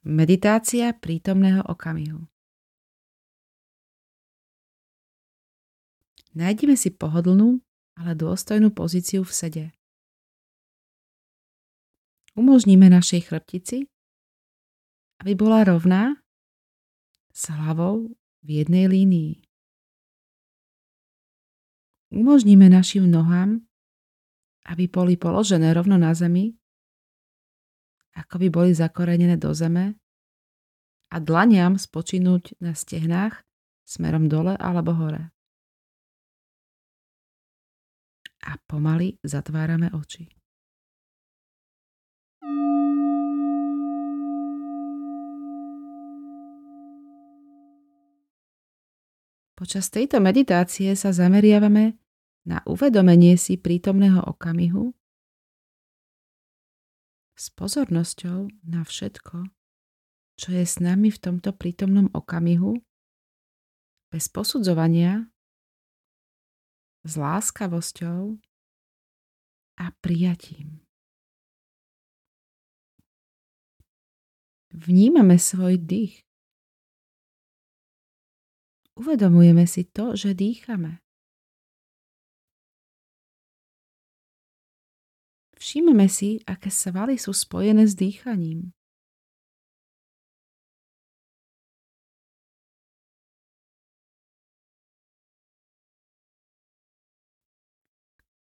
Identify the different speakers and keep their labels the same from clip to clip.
Speaker 1: Meditácia prítomného okamihu. Nájdime si pohodlnú, ale dôstojnú pozíciu v sede. Umožníme našej chrbtici, aby bola rovná s hlavou v jednej línii. Umožníme našim nohám, aby boli položené rovno na zemi ako by boli zakorenené do zeme a dlaniam spočinúť na stehnách smerom dole alebo hore. A pomaly zatvárame oči. Počas tejto meditácie sa zameriavame na uvedomenie si prítomného okamihu s pozornosťou na všetko, čo je s nami v tomto prítomnom okamihu, bez posudzovania, s láskavosťou a prijatím. Vnímame svoj dých. Uvedomujeme si to, že dýchame. Všimeme si, aké svaly sú spojené s dýchaním.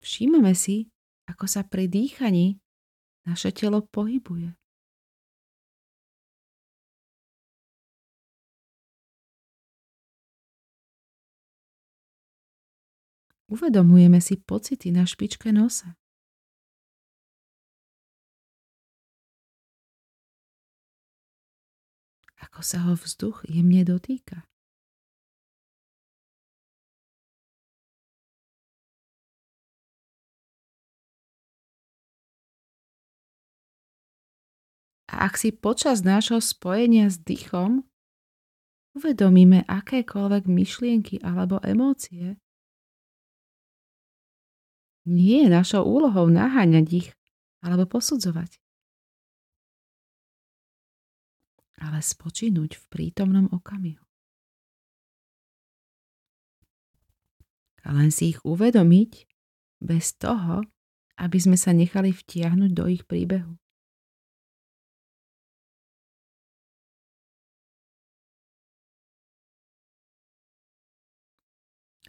Speaker 1: Všímame si, ako sa pri dýchaní naše telo pohybuje. Uvedomujeme si pocity na špičke nosa. Ako sa ho vzduch jemne dotýka. A ak si počas nášho spojenia s dýchom uvedomíme akékoľvek myšlienky alebo emócie, nie je našou úlohou naháňať ich alebo posudzovať. Ale spočinúť v prítomnom okamihu. A len si ich uvedomiť bez toho, aby sme sa nechali vtiahnuť do ich príbehu.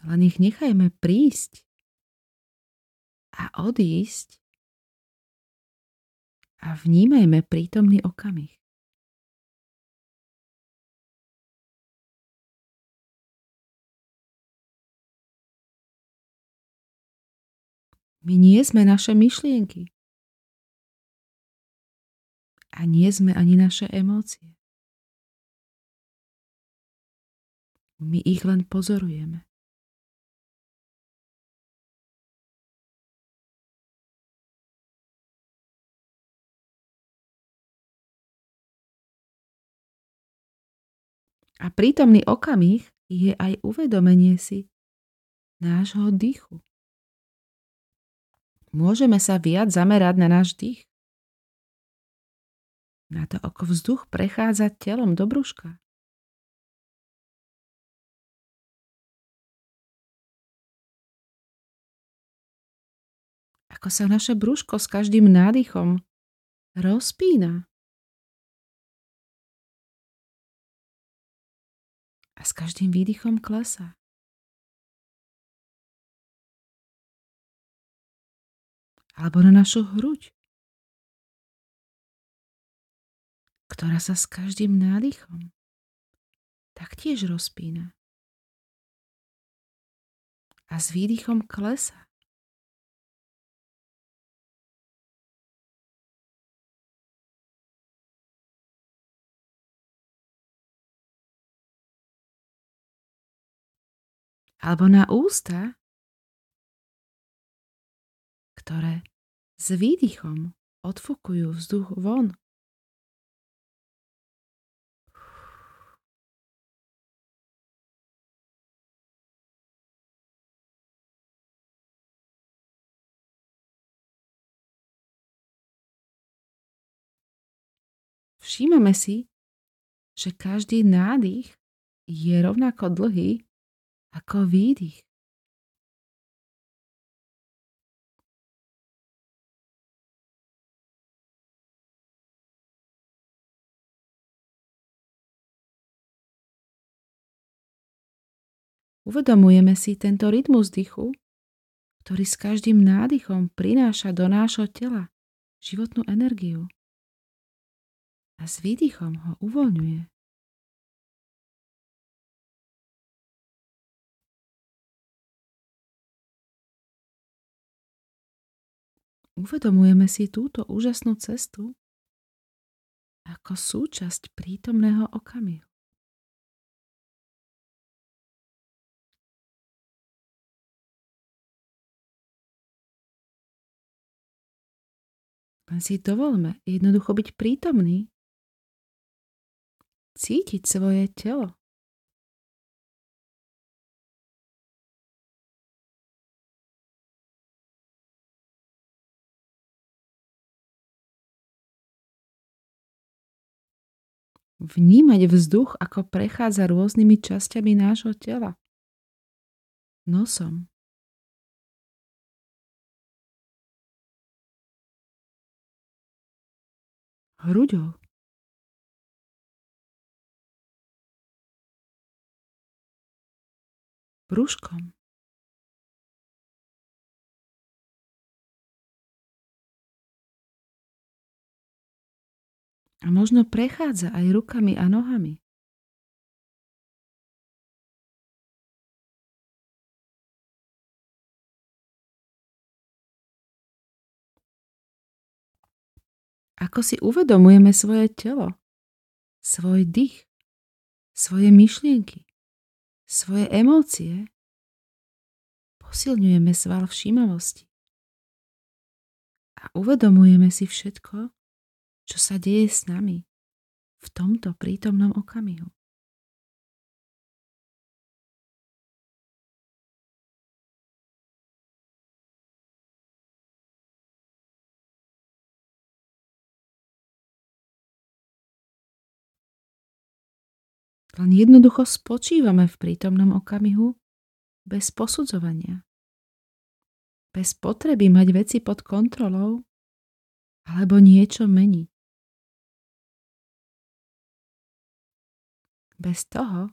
Speaker 1: Len ich nechajme prísť a odísť a vnímajme prítomný okamih. My nie sme naše myšlienky. A nie sme ani naše emócie. My ich len pozorujeme. A prítomný okamih je aj uvedomenie si nášho dýchu. Môžeme sa viac zamerať na náš dých. Na to, ako vzduch prechádza telom do brúška. Ako sa naše brúško s každým nádychom rozpína. A s každým výdychom klesá. Alebo na našu hruď, ktorá sa s každým nádychom taktiež rozpína a s výdychom klesa. Alebo na ústa, ktoré s výdychom odfokujú vzduch von. Všímame si, že každý nádych je rovnako dlhý ako výdych. Uvedomujeme si tento rytmus dychu, ktorý s každým nádychom prináša do nášho tela životnú energiu a s výdychom ho uvoľňuje. Uvedomujeme si túto úžasnú cestu ako súčasť prítomného okamihu. Len si dovolme jednoducho byť prítomný. Cítiť svoje telo. Vnímať vzduch, ako prechádza rôznymi časťami nášho tela. Nosom, hruďou. Brúškom. A možno prechádza aj rukami a nohami. Ako si uvedomujeme svoje telo, svoj dých, svoje myšlienky, svoje emócie, posilňujeme sval všímavosti. A uvedomujeme si všetko, čo sa deje s nami v tomto prítomnom okamihu. Len jednoducho spočívame v prítomnom okamihu bez posudzovania. Bez potreby mať veci pod kontrolou alebo niečo meniť. Bez toho,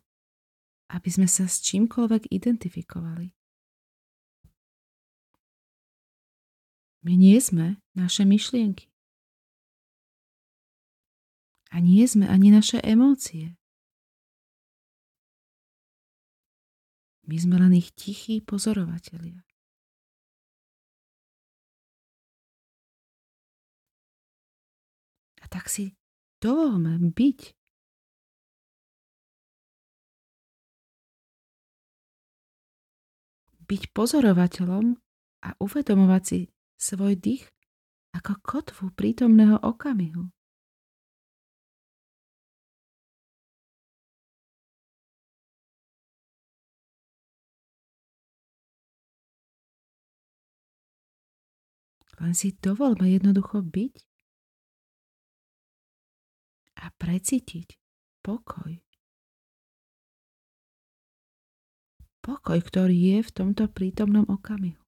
Speaker 1: aby sme sa s čímkoľvek identifikovali. My nie sme naše myšlienky. A nie sme ani naše emócie. My sme len ich tichí pozorovatelia. A tak si dovolme byť byť pozorovateľom a uvedomovať si svoj dých ako kotvu prítomného okamihu. Len si dovolme jednoducho byť a precítiť pokoj. Pokoj, ktorý je v tomto prítomnom okamihu.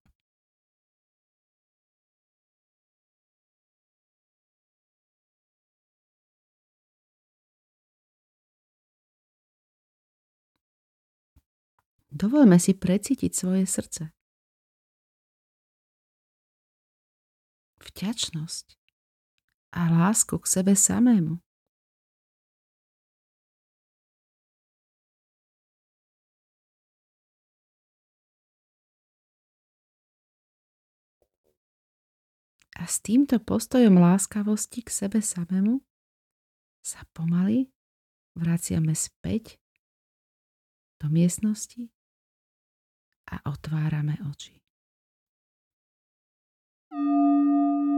Speaker 1: Dovolme si precítiť svoje srdce. Vďačnosť a lásku k sebe samému. A s týmto postojom láskavosti k sebe samému sa pomaly vraciame späť do miestnosti a otvárame oči. Thank you.